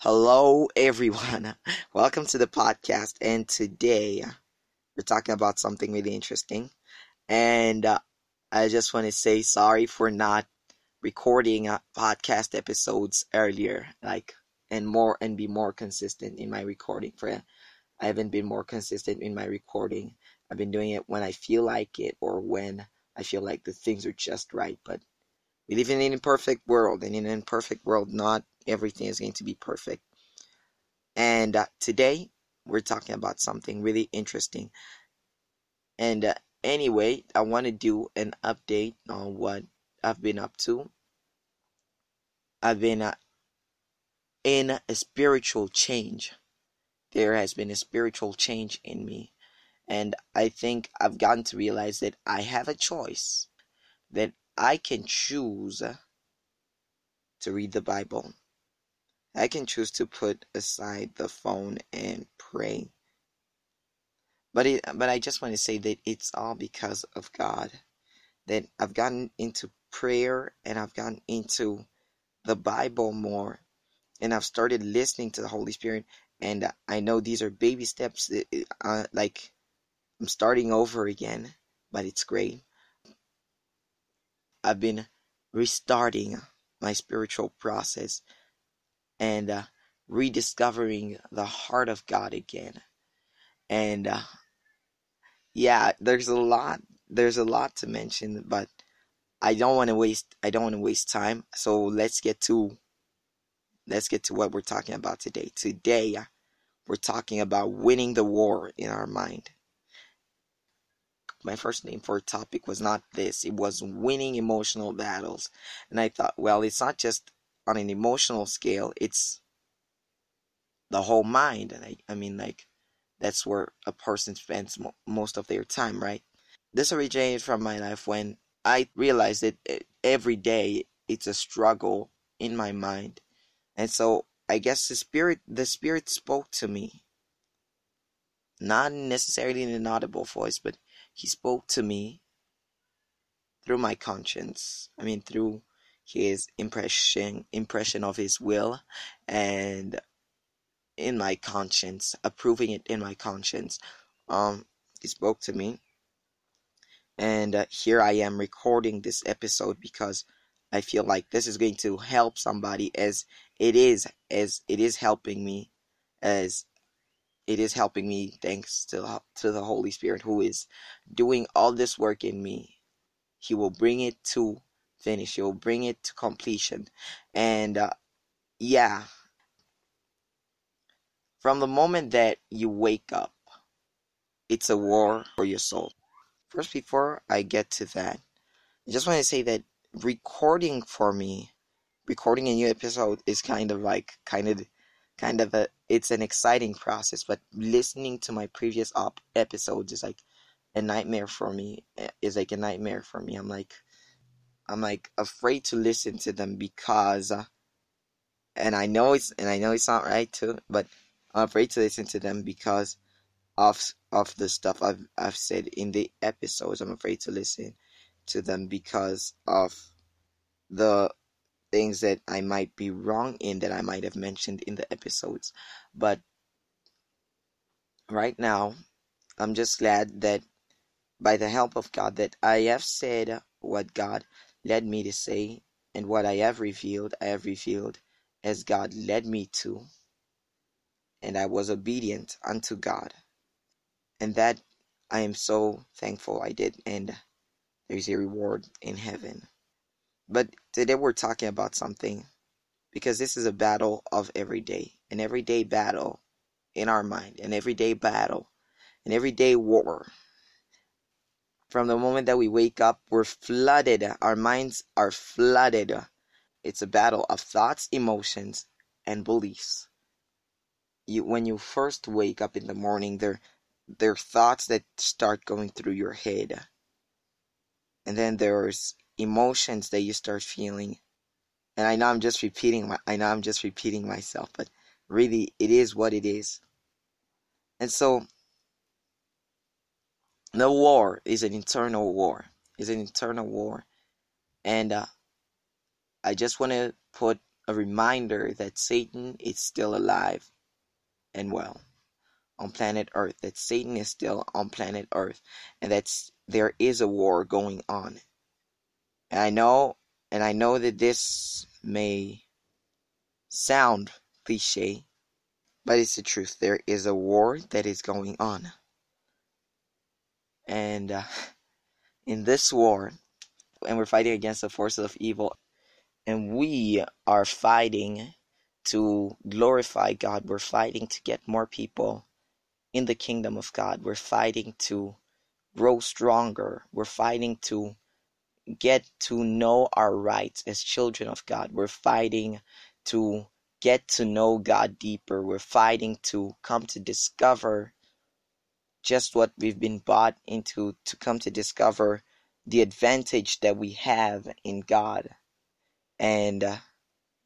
Hello, everyone. Welcome to the podcast. And today we're talking about something really interesting. And uh, I just want to say sorry for not recording uh, podcast episodes earlier, like, and more, and be more consistent in my recording. For I haven't been more consistent in my recording. I've been doing it when I feel like it or when I feel like the things are just right. But we live in an imperfect world, and in an imperfect world, not everything is going to be perfect. And uh, today we're talking about something really interesting. And uh, anyway, I want to do an update on what I've been up to. I've been uh, in a spiritual change. There has been a spiritual change in me. And I think I've gotten to realize that I have a choice, that I can choose to read the Bible. I can choose to put aside the phone and pray. But it, but I just want to say that it's all because of God. That I've gotten into prayer and I've gotten into the Bible more and I've started listening to the Holy Spirit and I know these are baby steps that, uh, like I'm starting over again, but it's great. I've been restarting my spiritual process and uh, rediscovering the heart of God again. And uh, yeah, there's a lot. There's a lot to mention, but I don't want to waste. I don't want to waste time. So let's get to. Let's get to what we're talking about today. Today, uh, we're talking about winning the war in our mind. My first name for a topic was not this. It was winning emotional battles, and I thought, well, it's not just on an emotional scale, it's the whole mind. And I, I mean, like, that's where a person spends mo- most of their time, right? This originated from my life when I realized that eh, every day it's a struggle in my mind. And so I guess the spirit the spirit spoke to me. Not necessarily in an audible voice, but he spoke to me through my conscience. I mean through his impression impression of his will and in my conscience approving it in my conscience. Um he spoke to me. And uh, here i am recording this episode because i feel like this is going to help somebody as it is as it is helping me as it is helping me thanks to to the holy spirit who is doing all this work in me. He will bring it to finish. You'll bring it to completion. And uh, yeah, from the moment that you wake up, it's a war for your soul. First, before I get to that, I just want to say that recording for me, recording a new episode is kind of like, kind of, kind of a, it's an exciting process, but listening to my previous op episodes is like a nightmare for me. Is like a nightmare for me. I'm like, I'm like afraid to listen to them because, uh, and I know it's and I know it's not right too, but I'm afraid to listen to them because of of the stuff I've I've said in the episodes. I'm afraid to listen to them because of the things that I might be wrong in that I might have mentioned in the episodes. But right now, I'm just glad that by the help of God that I have said what God led me to say, and what I have revealed, I have revealed as God led me to, and I was obedient unto God. And that I am so thankful I did, and there's a reward in heaven. But today we're talking about something because this is a battle of every day, an everyday battle in our mind, an everyday battle, an everyday war from the moment that we wake up, we're flooded. Our minds are flooded. It's a battle of thoughts, emotions, and beliefs. You, when you first wake up in the morning, there, there are thoughts that start going through your head. And then there's emotions that you start feeling. And I know I'm just repeating my, I know I'm just repeating myself, but really it is what it is. And so the war is an internal war. It's an internal war, and uh, I just want to put a reminder that Satan is still alive and well on planet Earth, that Satan is still on planet Earth, and that there is a war going on. And I know, and I know that this may sound cliche, but it's the truth. There is a war that is going on. And uh, in this war, and we're fighting against the forces of evil, and we are fighting to glorify God. We're fighting to get more people in the kingdom of God. We're fighting to grow stronger. We're fighting to get to know our rights as children of God. We're fighting to get to know God deeper. We're fighting to come to discover just what we've been bought into, to come to discover the advantage that we have in God. And, uh,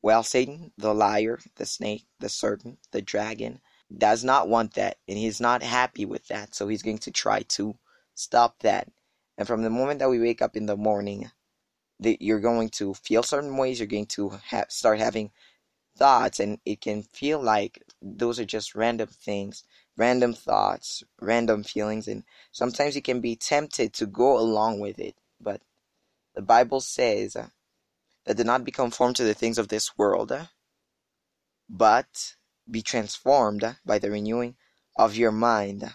well, Satan, the liar, the snake, the serpent, the dragon, does not want that, and he's not happy with that. So he's going to try to stop that. And from the moment that we wake up in the morning, that you're going to feel certain ways. You're going to ha- start having thoughts, and it can feel like those are just random things, random thoughts, random feelings, and sometimes you can be tempted to go along with it. But the Bible says that do not be conformed to the things of this world, but be transformed by the renewing of your mind,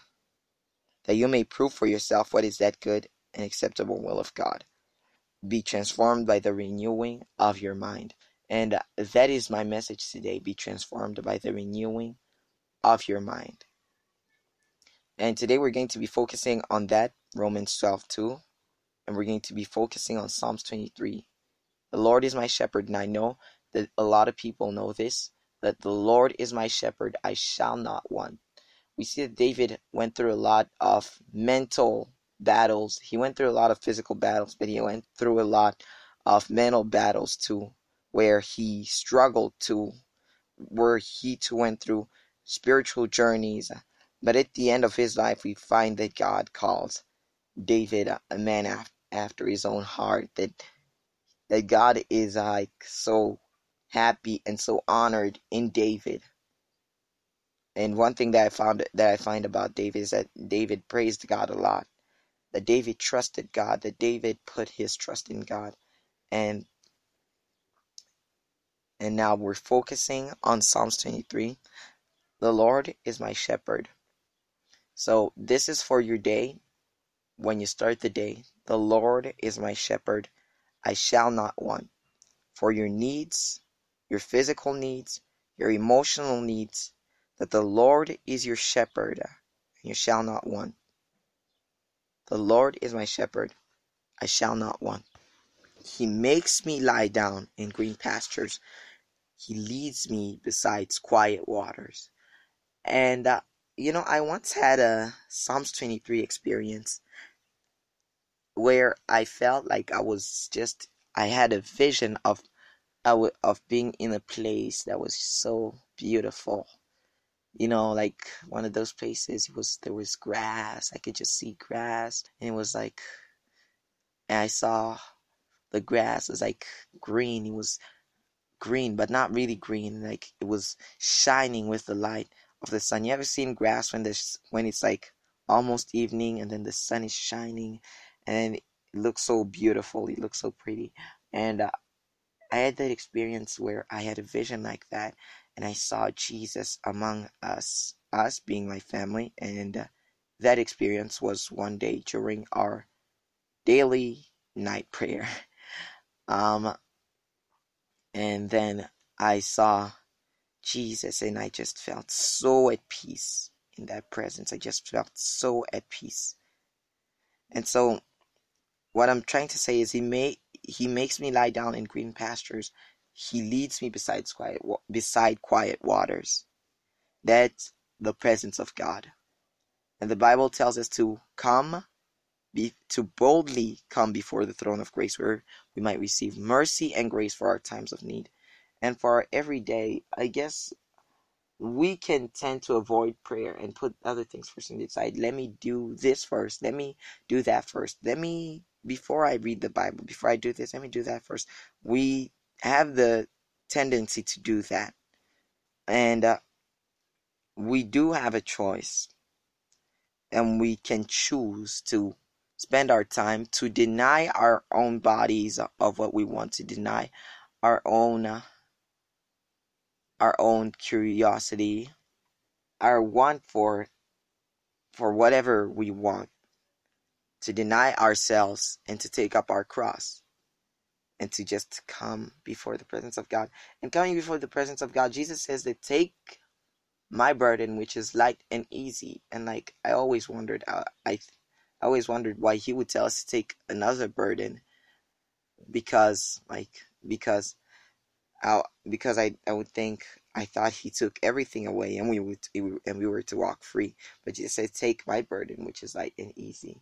that you may prove for yourself what is that good and acceptable will of God. Be transformed by the renewing of your mind. And that is my message today. Be transformed by the renewing of your mind. And today we're going to be focusing on that, Romans 12 2. And we're going to be focusing on Psalms 23. The Lord is my shepherd, and I know that a lot of people know this that the Lord is my shepherd, I shall not want. We see that David went through a lot of mental battles. He went through a lot of physical battles, but he went through a lot of mental battles too, where he struggled to, where he too went through spiritual journeys. But at the end of his life, we find that God calls David a man after his own heart. That that God is like so happy and so honored in David. And one thing that I found that I find about David is that David praised God a lot. That David trusted God, that David put his trust in God. And and now we're focusing on Psalms 23. The Lord is my shepherd. So this is for your day when you start the day. The Lord is my shepherd. I shall not want. For your needs, your physical needs, your emotional needs, that the Lord is your shepherd, and you shall not want. The Lord is my shepherd, I shall not want. He makes me lie down in green pastures. He leads me beside quiet waters. And, uh, you know, I once had a Psalms 23 experience where I felt like I was just, I had a vision of of being in a place that was so beautiful. You know, like one of those places. It was there was grass. I could just see grass, and it was like, and I saw the grass was like green. It was green, but not really green. Like it was shining with the light of the sun. You ever seen grass when there's when it's like almost evening and then the sun is shining, and it looks so beautiful. It looks so pretty, and uh, I had that experience where I had a vision like that, and I saw Jesus among us, us being my family, and uh, that experience was one day during our daily night prayer. Um, and then I saw Jesus, and I just felt so at peace in that presence. I just felt so at peace. And so, what I'm trying to say is, He may he makes me lie down in green pastures. He leads me beside quiet, beside quiet waters. That's the presence of God. And the Bible tells us to come, be, to boldly come before the throne of grace where we might receive mercy and grace for our times of need. And for our everyday, I guess we can tend to avoid prayer and put other things first and decide, let me do this first, let me do that first, let me before I read the Bible, before I do this, let me do that first. We have the tendency to do that. And uh, we do have a choice. And we can choose to spend our time to deny our own bodies of what we want to deny, our own uh, our own curiosity, our want for for whatever we want, to deny ourselves and to take up our cross and to just come before the presence of God. And coming before the presence of God, Jesus says that take my burden, which is light and easy. And like I always wondered, uh, I, I always wondered why He would tell us to take another burden, because like because, I because I I would think I thought He took everything away and we would and we were to walk free. But Jesus said, take my burden, which is light and easy.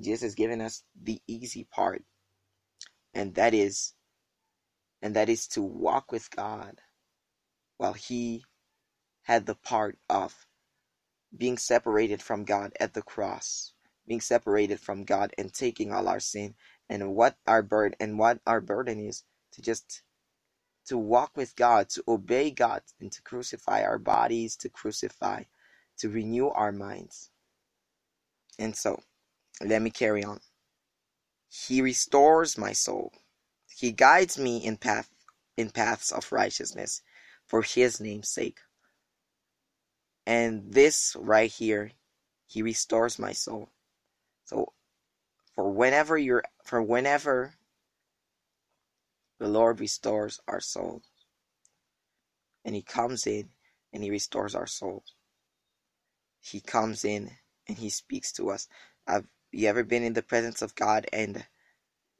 Jesus has given us the easy part and that is and that is to walk with God while he had the part of being separated from God at the cross, being separated from God and taking all our sin and what our burden and what our burden is to just to walk with God, to obey God and to crucify our bodies, to crucify, to renew our minds. And so, let me carry on. He restores my soul. He guides me in path in paths of righteousness for his name's sake. And this right here, he restores my soul. So for whenever you're for whenever the Lord restores our souls. And he comes in and he restores our souls. He comes in and he speaks to us. Have you ever been in the presence of God and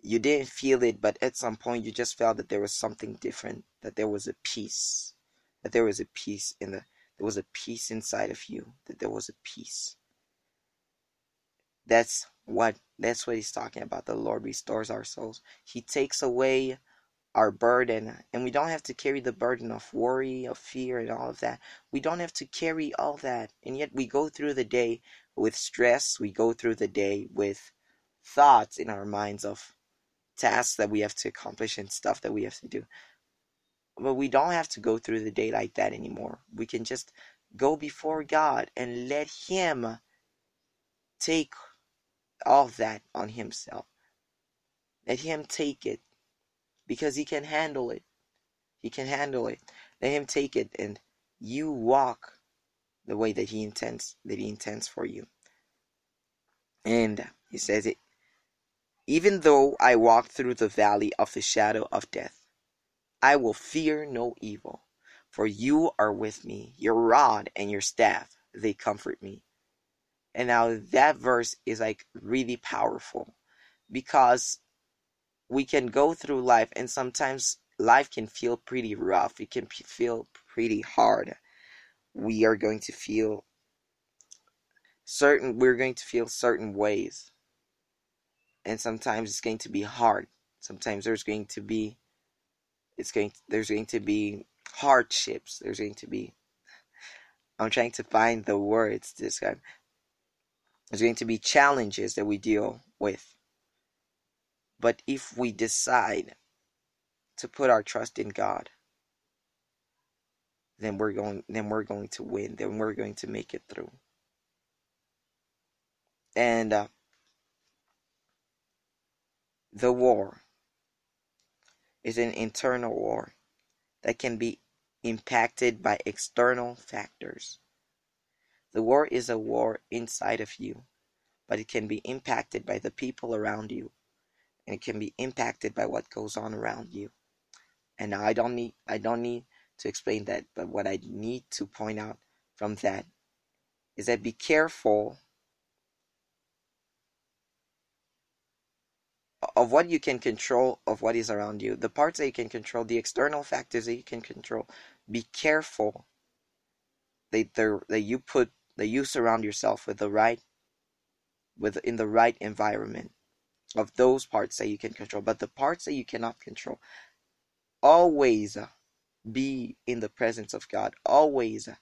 you didn't feel it, but at some point you just felt that there was something different, that there was a peace, that there was a peace in the, there was a peace inside of you, that there was a peace. That's what, that's what he's talking about. The Lord restores our souls. He takes away our burden, and we don't have to carry the burden of worry, of fear, and all of that. We don't have to carry all that, and yet we go through the day with stress. We go through the day with thoughts in our minds of tasks that we have to accomplish and stuff that we have to do. But we don't have to go through the day like that anymore. We can just go before God and let Him take all that on Himself. Let Him take it because He can handle it. He can handle it. Let Him take it and you walk the way that He intends that He intends for you. And He says it even though I walk through the valley of the shadow of death, I will fear no evil, for you are with me. Your rod and your staff, they comfort me. And now that verse is like really powerful because we can go through life and sometimes life can feel pretty rough. It can feel pretty hard. We are going to feel certain we're going to feel certain ways and sometimes it's going to be hard. Sometimes there's going to be it's going there's going to be hardships. There's going to be I'm trying to find the words to describe. There's going to be challenges that we deal with. But if we decide to put our trust in God, then we're going then we're going to win. Then we're going to make it through. And uh, the war is an internal war that can be impacted by external factors. The war is a war inside of you, but it can be impacted by the people around you, and it can be impacted by what goes on around you. And I don't need I don't need to explain that, but what I need to point out from that is that be careful of what you can control of what is around you the parts that you can control the external factors that you can control be careful that that you put that you surround yourself with the right with in the right environment of those parts that you can control but the parts that you cannot control always uh, be in the presence of God always uh,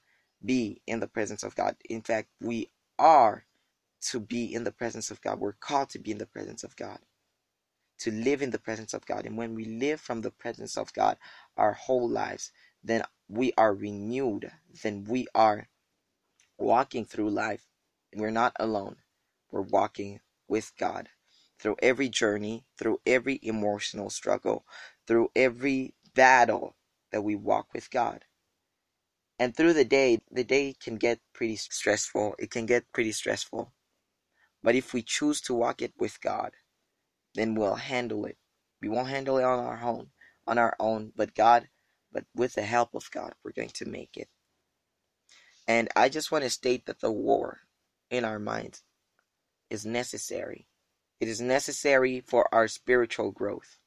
be in the presence of God in fact we are to be in the presence of God we're called to be in the presence of God to live in the presence of God. And when we live from the presence of God our whole lives, then we are renewed, then we are walking through life. We're not alone. We're walking with God through every journey, through every emotional struggle, through every battle that we walk with God. And through the day, the day can get pretty stressful. It can get pretty stressful. But if we choose to walk it with God, then we'll handle it. We won't handle it on our own, on our own, but God, but with the help of God, we're going to make it. And I just want to state that the war in our minds is necessary. It is necessary for our spiritual growth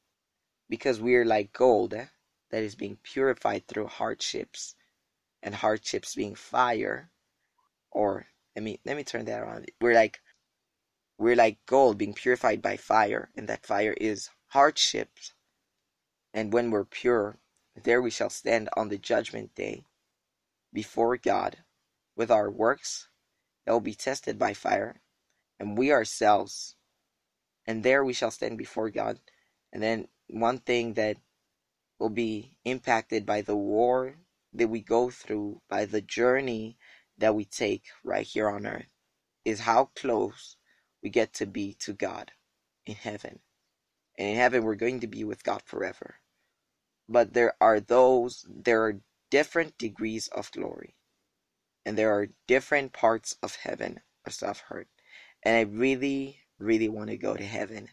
because we are like gold eh, that is being purified through hardships and hardships being fire or let me let me turn that around. We're like we're like gold being purified by fire and that fire is hardships. And when we're pure there we shall stand on the judgment day before God with our works that will be tested by fire. And we ourselves and there we shall stand before God and then one thing that will be impacted by the war that we go through, by the journey that we take right here on earth, is how close we get to be to God in heaven. And in heaven, we're going to be with God forever. But there are those, there are different degrees of glory. And there are different parts of heaven, as I've heard. And I really, really want to go to heaven.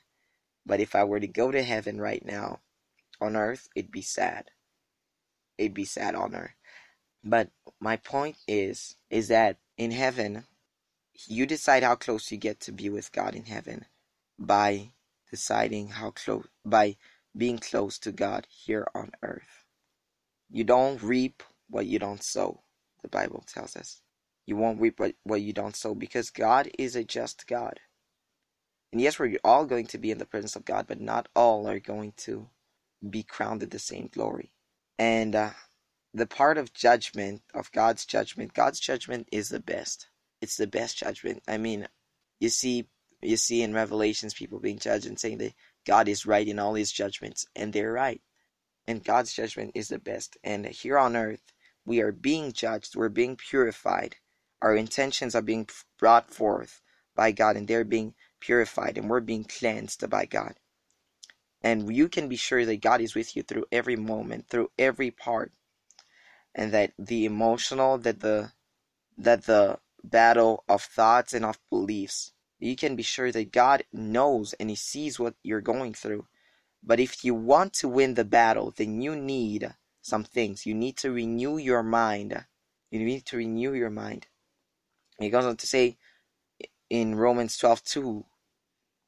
But if I were to go to heaven right now, on earth, it'd be sad. It'd be sad on earth. But my point is, is that in heaven, you decide how close you get to be with God in heaven by deciding how close, by being close to God here on earth. You don't reap what you don't sow, the Bible tells us. You won't reap what, what you don't sow because God is a just God. And yes, we're all going to be in the presence of God, but not all are going to be crowned with the same glory. And uh, the part of judgment, of God's judgment, God's judgment is the best. It's the best judgment. I mean, you see, you see in Revelations people being judged and saying that God is right in all his judgments, and they're right. And God's judgment is the best. And here on earth, we are being judged, we're being purified. Our intentions are being brought forth by God, and they're being purified, and we're being cleansed by God. And you can be sure that God is with you through every moment, through every part. And that the emotional, that the that the battle of thoughts and of beliefs, you can be sure that God knows and He sees what you're going through. But if you want to win the battle, then you need some things. You need to renew your mind. You need to renew your mind. He goes on to say in Romans 12 2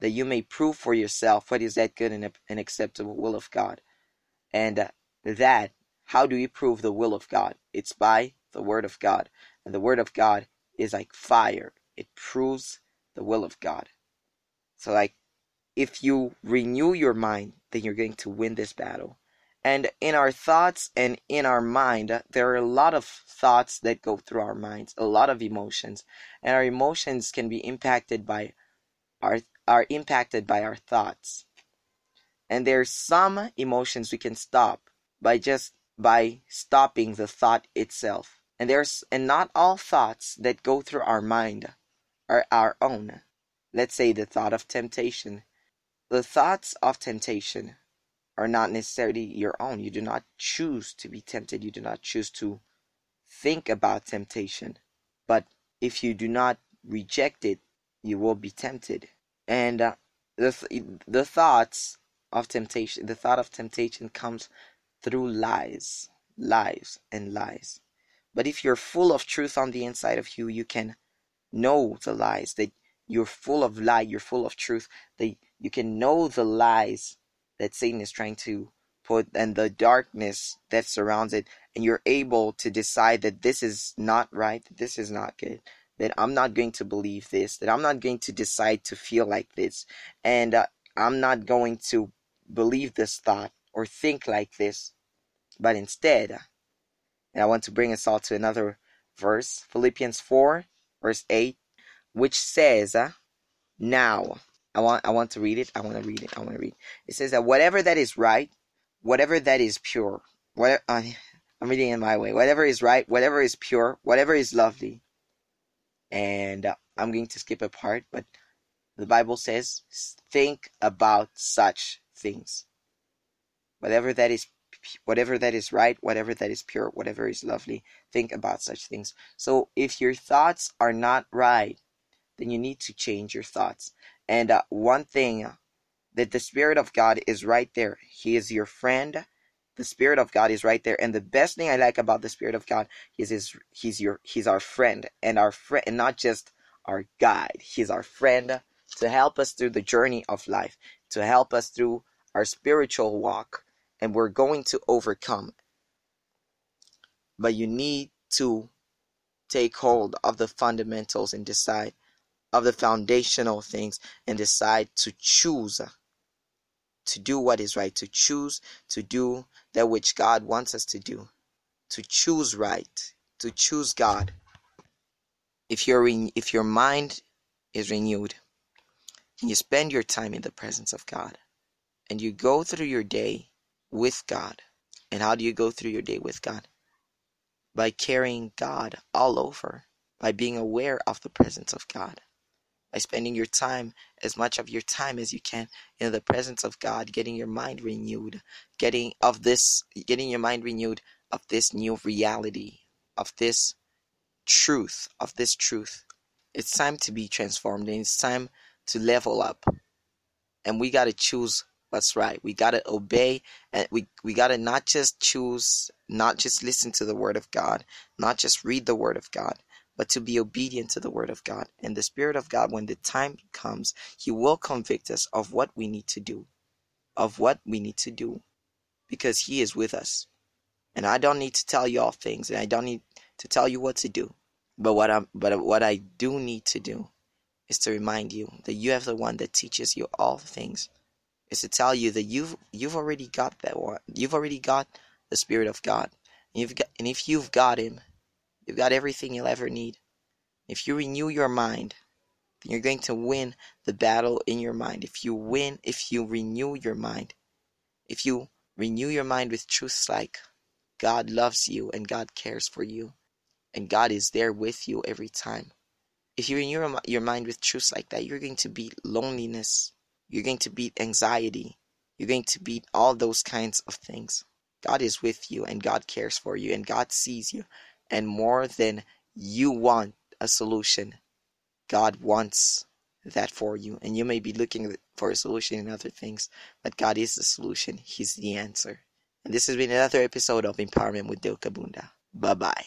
that you may prove for yourself what is that good and, and acceptable will of God. And uh, that, how do you prove the will of God? It's by the Word of God. And the Word of God is like fire, it proves the will of God. So, like, if you renew your mind, then you're going to win this battle. And in our thoughts and in our mind, there are a lot of thoughts that go through our minds, a lot of emotions. And our emotions can be impacted by our are impacted by our thoughts. And there's some emotions we can stop by just by stopping the thought itself. And there's and not all thoughts that go through our mind are our own. Let's say the thought of temptation. The thoughts of temptation are not necessarily your own. You do not choose to be tempted. You do not choose to think about temptation. But if you do not reject it, you will be tempted and uh, the th- the thoughts of temptation the thought of temptation comes through lies lies and lies. But if you're full of truth on the inside of you you can know the lies that you're full of lie you're full of truth that you can know the lies that satan is trying to put and the darkness that surrounds it and you're able to decide that this is not right this is not good that I'm not going to believe this, that I'm not going to decide to feel like this, and uh, I'm not going to believe this thought or think like this, but instead, and I want to bring us all to another verse, Philippians 4, verse 8, which says, uh, Now I want I want to read it. I want to read it. I want to read. It says that whatever that is right, whatever that is pure, what uh, I'm reading in my way. Whatever is right, whatever is pure, whatever is lovely. And uh, I'm going to skip a part, but the Bible says, think about such things. Whatever that is whatever that is right, whatever that is pure, whatever is lovely, think about such things. So if your thoughts are not right, then you need to change your thoughts. And uh, one thing that the Spirit of God is right there. He is your friend. The Spirit of God is right there. And the best thing I like about the Spirit of God is his, he's your he's our friend and our friend and not just our guide. He's our friend to help us through the journey of life, to help us through our spiritual walk, and we're going to overcome. But you need to take hold of the fundamentals and decide of the foundational things and decide to choose to do what is right, to choose to do that which God wants us to do, to choose right, to choose God. If your if your mind is renewed, and you spend your time in the presence of God, and you go through your day with God. And how do you go through your day with God? By carrying God all over, by being aware of the presence of God, by spending your time, as much of your time as you can, in the presence of God, getting your mind renewed, getting of this, getting your mind renewed of this new reality, of this truth, of this truth. It's time to be transformed, and it's time to level up. And we got to choose what's right. We got to obey and we, we got to not just choose, not just listen to the word of God, not just read the word of God, but to be obedient to the word of God. And the Spirit of God, when the time comes, He will convict us of what we need to do, of what we need to do, because He is with us. And I don't need to tell you all things, and I don't need to tell you what to do. But what I but what I do need to do is to remind you that you have the one that teaches you all things. Is to tell you that you've you've already got that one. You've already got the Spirit of God. And you've got and if you've got him, You've got everything you'll ever need. If you renew your mind, then you're going to win the battle in your mind. If you win, if you renew your mind, if you renew your mind with truths like God loves you and God cares for you, and God is there with you every time. If you renew your mind with truths like that, you're going to beat loneliness, you're going to beat anxiety, you're going to beat all those kinds of things. God is with you and God cares for you and God sees you and more than you want a solution, God wants that for you. And you may be looking for a solution in other things, but God is the solution. He's the answer. And this has been another episode of Empowerment with Dale Kabunda. Bye bye.